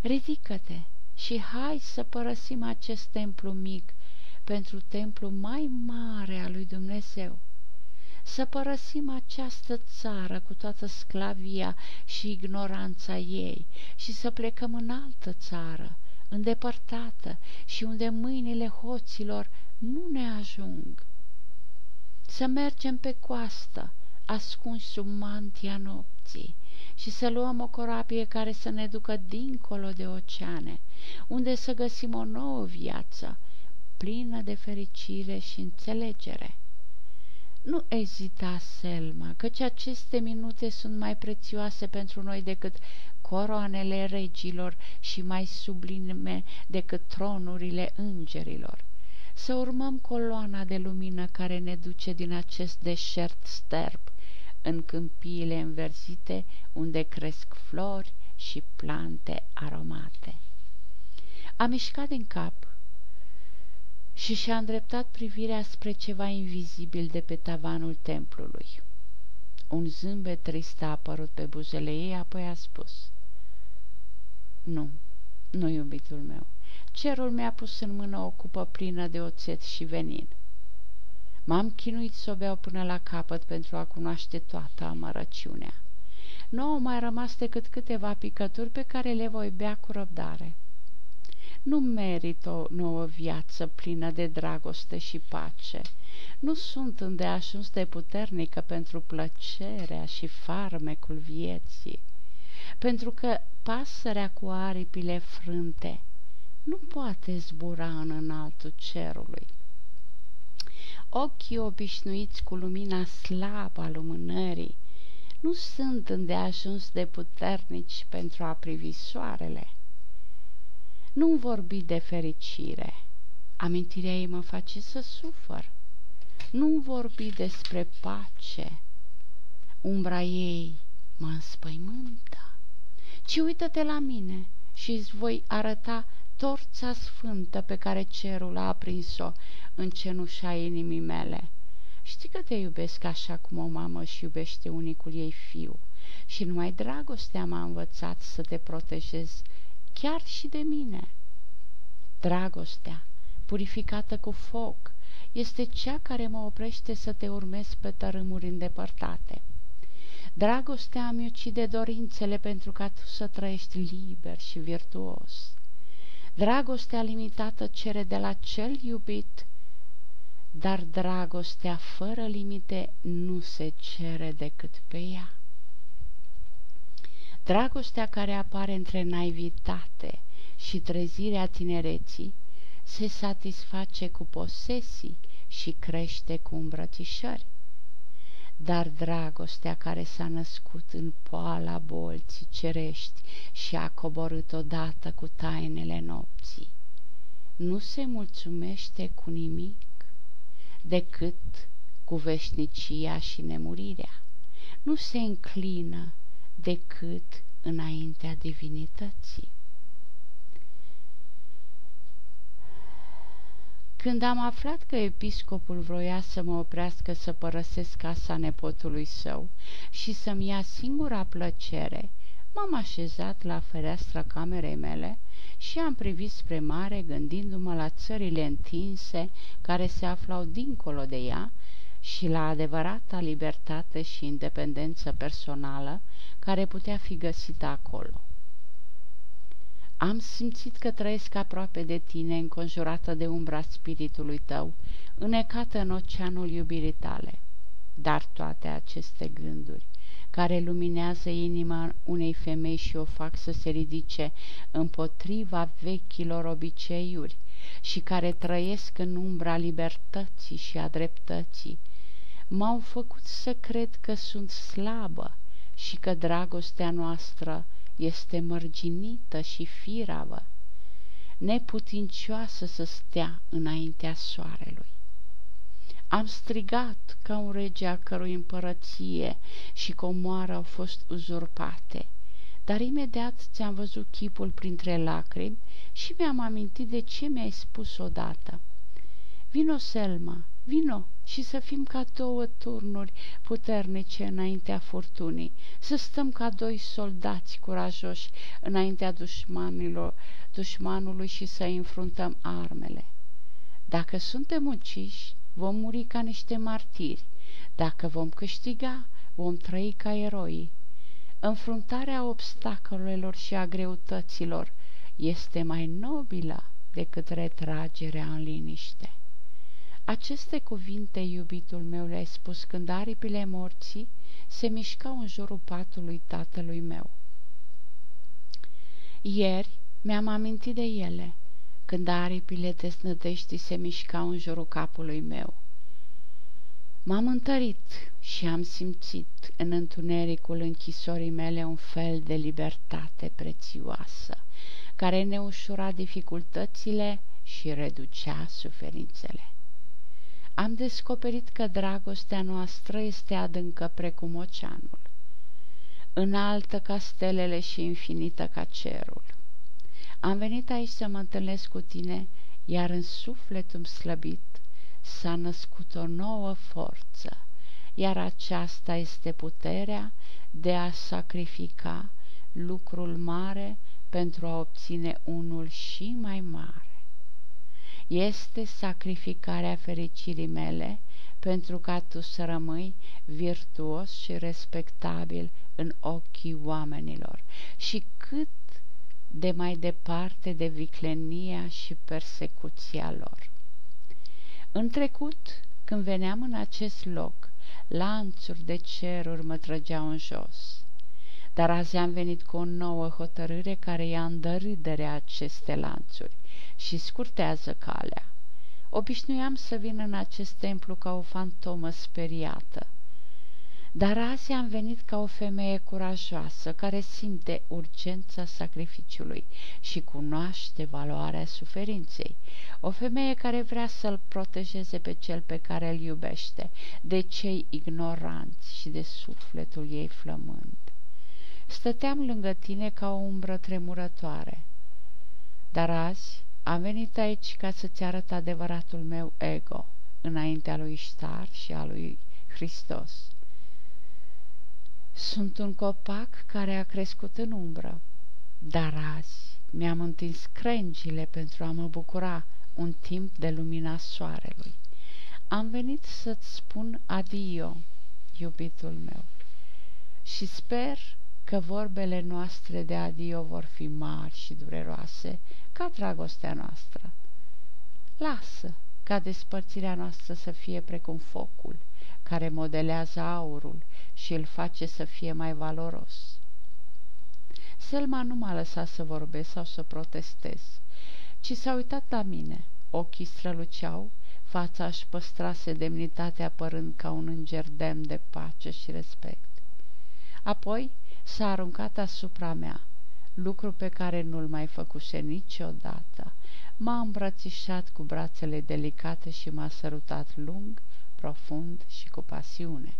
Ridică-te și hai să părăsim acest templu mic pentru templu mai mare al lui Dumnezeu să părăsim această țară cu toată sclavia și ignoranța ei și să plecăm în altă țară, îndepărtată și unde mâinile hoților nu ne ajung. Să mergem pe coastă, ascunși sub mantia nopții, și să luăm o corabie care să ne ducă dincolo de oceane, unde să găsim o nouă viață, plină de fericire și înțelegere. Nu ezita, Selma, căci aceste minute sunt mai prețioase pentru noi decât coroanele regilor și mai sublime decât tronurile îngerilor. Să urmăm coloana de lumină care ne duce din acest deșert sterb în câmpiile înverzite unde cresc flori și plante aromate. A mișcat din cap și și-a îndreptat privirea spre ceva invizibil de pe tavanul templului. Un zâmbet trist a apărut pe buzele ei, apoi a spus, Nu, Nu, iubitul meu, cerul mi-a pus în mână o cupă plină de oțet și venin. M-am chinuit să o beau până la capăt pentru a cunoaște toată amărăciunea. Nu au mai rămas decât câteva picături pe care le voi bea cu răbdare. Nu merit o nouă viață plină de dragoste și pace. Nu sunt îndeajuns de puternică pentru plăcerea și farmecul vieții, pentru că pasărea cu aripile frânte nu poate zbura în înaltul cerului. Ochii obișnuiți cu lumina slabă a lumânării nu sunt îndeajuns de puternici pentru a privi soarele. Nu vorbi de fericire. Amintirea ei mă face să sufăr. Nu vorbi despre pace. Umbra ei mă înspăimântă. Ci uită-te la mine și îți voi arăta torța sfântă pe care cerul a aprins-o în cenușa inimii mele. Știi că te iubesc așa cum o mamă și iubește unicul ei fiu și numai dragostea m-a învățat să te protejez chiar și de mine. Dragostea, purificată cu foc, este cea care mă oprește să te urmez pe tărâmuri îndepărtate. Dragostea îmi ucide dorințele pentru ca tu să trăiești liber și virtuos. Dragostea limitată cere de la cel iubit, dar dragostea fără limite nu se cere decât pe ea. Dragostea care apare între naivitate și trezirea tinereții se satisface cu posesii și crește cu îmbrățișări. Dar dragostea care s-a născut în poala bolții cerești și a coborât odată cu tainele nopții, nu se mulțumește cu nimic decât cu veșnicia și nemurirea. Nu se înclină decât înaintea divinității. Când am aflat că episcopul vroia să mă oprească să părăsesc casa nepotului său și să-mi ia singura plăcere, m-am așezat la fereastra camerei mele și am privit spre mare gândindu-mă la țările întinse care se aflau dincolo de ea și la adevărata libertate și independență personală care putea fi găsită acolo. Am simțit că trăiesc aproape de tine, înconjurată de umbra spiritului tău, înecată în oceanul iubirii tale. Dar toate aceste gânduri, care luminează inima unei femei și o fac să se ridice împotriva vechilor obiceiuri și care trăiesc în umbra libertății și a dreptății, m-au făcut să cred că sunt slabă și că dragostea noastră este mărginită și firavă, neputincioasă să stea înaintea soarelui. Am strigat ca un rege a cărui împărăție și comoară au fost uzurpate, dar imediat ți-am văzut chipul printre lacrimi și mi-am amintit de ce mi-ai spus odată. Vino, Selma, vino și să fim ca două turnuri puternice înaintea furtunii, să stăm ca doi soldați curajoși înaintea dușmanilor, dușmanului și să înfruntăm armele. Dacă suntem uciși, vom muri ca niște martiri. Dacă vom câștiga, vom trăi ca eroi. Înfruntarea obstacolelor și a greutăților este mai nobilă decât retragerea în liniște. Aceste cuvinte, iubitul meu, le-ai spus când aripile morții se mișcau în jurul patului tatălui meu. Ieri mi-am amintit de ele, când aripile desnădeștii se mișcau în jurul capului meu. M-am întărit și am simțit în întunericul închisorii mele un fel de libertate prețioasă, care ne ușura dificultățile și reducea suferințele am descoperit că dragostea noastră este adâncă precum oceanul, înaltă ca stelele și infinită ca cerul. Am venit aici să mă întâlnesc cu tine, iar în sufletul slăbit s-a născut o nouă forță, iar aceasta este puterea de a sacrifica lucrul mare pentru a obține unul și mai mare. Este sacrificarea fericirii mele pentru ca tu să rămâi virtuos și respectabil în ochii oamenilor și cât de mai departe de viclenia și persecuția lor. În trecut, când veneam în acest loc, lanțuri de ceruri mă trăgeau în jos. Dar azi am venit cu o nouă hotărâre care ia în dărâdere aceste lanțuri și scurtează calea. Obișnuiam să vin în acest templu ca o fantomă speriată. Dar azi am venit ca o femeie curajoasă care simte urgența sacrificiului și cunoaște valoarea suferinței. O femeie care vrea să-l protejeze pe cel pe care îl iubește, de cei ignoranți și de sufletul ei flămând. Stăteam lângă tine ca o umbră tremurătoare. Dar azi am venit aici ca să-ți arăt adevăratul meu ego, înaintea lui Ștar și a lui Hristos. Sunt un copac care a crescut în umbră, dar azi mi-am întins crengile pentru a mă bucura un timp de lumina soarelui. Am venit să-ți spun adio, iubitul meu, și sper că vorbele noastre de adio vor fi mari și dureroase ca dragostea noastră. Lasă ca despărțirea noastră să fie precum focul, care modelează aurul și îl face să fie mai valoros. Selma nu m-a lăsat să vorbesc sau să protestez, ci s-a uitat la mine. Ochii străluceau, fața își păstrase demnitatea părând ca un înger demn de pace și respect. Apoi s-a aruncat asupra mea, lucru pe care nu-l mai făcuse niciodată. M-a îmbrățișat cu brațele delicate și m-a sărutat lung, profund și cu pasiune.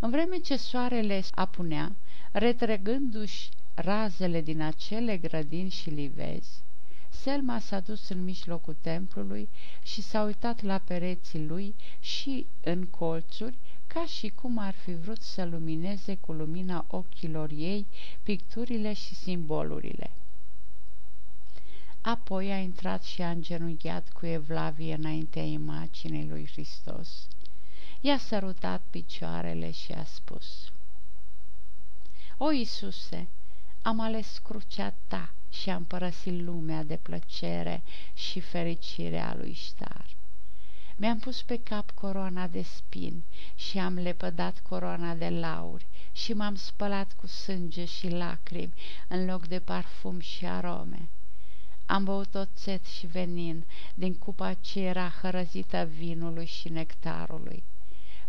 În vreme ce soarele apunea, retrăgându-și razele din acele grădini și livezi, Selma s-a dus în mijlocul templului și s-a uitat la pereții lui și în colțuri, ca și cum ar fi vrut să lumineze cu lumina ochilor ei picturile și simbolurile. Apoi a intrat și a îngenunchiat cu evlavie înaintea imaginei lui Hristos. I-a sărutat picioarele și a spus, O, Iisuse, am ales crucea ta și am părăsit lumea de plăcere și fericire a lui Ștar. Mi-am pus pe cap coroana de spin și am lepădat coroana de lauri și m-am spălat cu sânge și lacrimi în loc de parfum și arome. Am băut oțet și venin din cupa ce era hărăzită vinului și nectarului.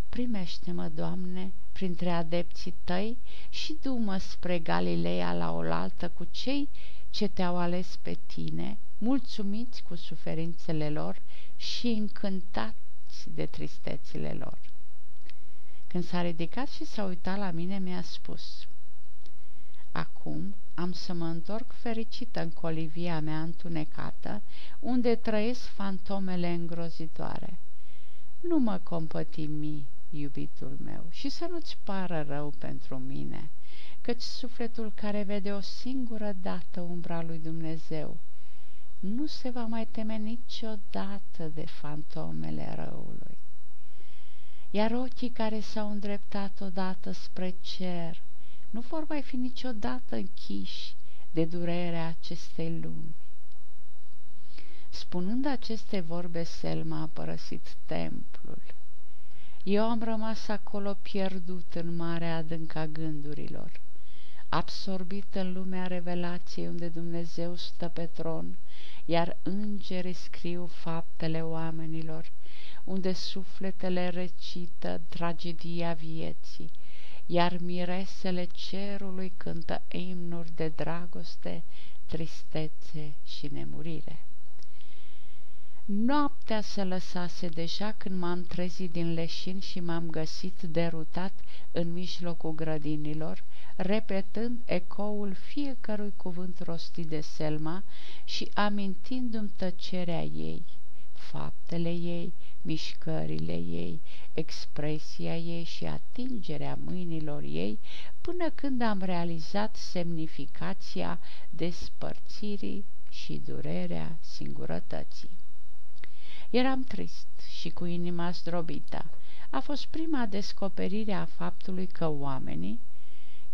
Primește-mă, Doamne, printre adepții tăi și du-mă spre Galileea la oaltă cu cei ce te-au ales pe tine, mulțumiți cu suferințele lor și încântați de tristețile lor. Când s-a ridicat și s-a uitat la mine, mi-a spus, Acum am să mă întorc fericită în colivia mea întunecată, unde trăiesc fantomele îngrozitoare. Nu mă compătimi, iubitul meu, și să nu-ți pară rău pentru mine, căci sufletul care vede o singură dată umbra lui Dumnezeu nu se va mai teme niciodată de fantomele răului. Iar ochii care s-au îndreptat odată spre cer nu vor mai fi niciodată închiși de durerea acestei lumi. Spunând aceste vorbe, Selma a părăsit templul. Eu am rămas acolo pierdut în marea adânca gândurilor, absorbit în lumea revelației unde Dumnezeu stă pe tron, iar îngerii scriu faptele oamenilor, unde sufletele recită tragedia vieții, iar miresele cerului cântă imnuri de dragoste, tristețe și nemurire. Noaptea se lăsase deja când m-am trezit din leșin și m-am găsit derutat în mijlocul grădinilor, repetând ecoul fiecărui cuvânt rostit de Selma și amintindu-mi tăcerea ei, faptele ei, mișcările ei, expresia ei și atingerea mâinilor ei până când am realizat semnificația despărțirii și durerea singurătății. Eram trist și cu inima zdrobită. A fost prima descoperire a faptului că oamenii,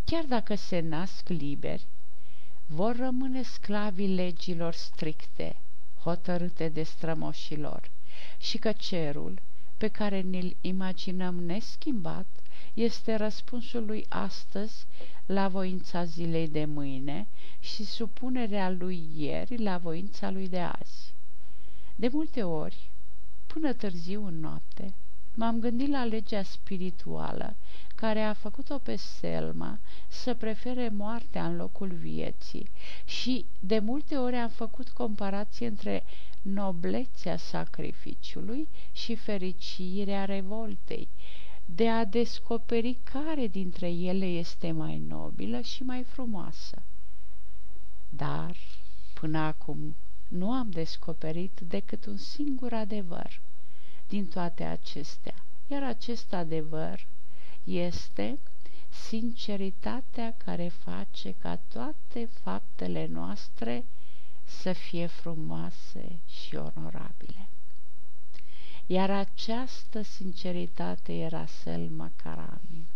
chiar dacă se nasc liberi, vor rămâne sclavii legilor stricte, hotărâte de strămoșilor, și că cerul, pe care ne-l imaginăm neschimbat, este răspunsul lui astăzi la voința zilei de mâine și supunerea lui ieri la voința lui de azi. De multe ori, până târziu în noapte, m-am gândit la legea spirituală care a făcut-o pe Selma să prefere moartea în locul vieții și de multe ori am făcut comparație între noblețea sacrificiului și fericirea revoltei, de a descoperi care dintre ele este mai nobilă și mai frumoasă. Dar, până acum, nu am descoperit decât un singur adevăr din toate acestea, iar acest adevăr este sinceritatea care face ca toate faptele noastre să fie frumoase și onorabile. Iar această sinceritate era Selma Karami.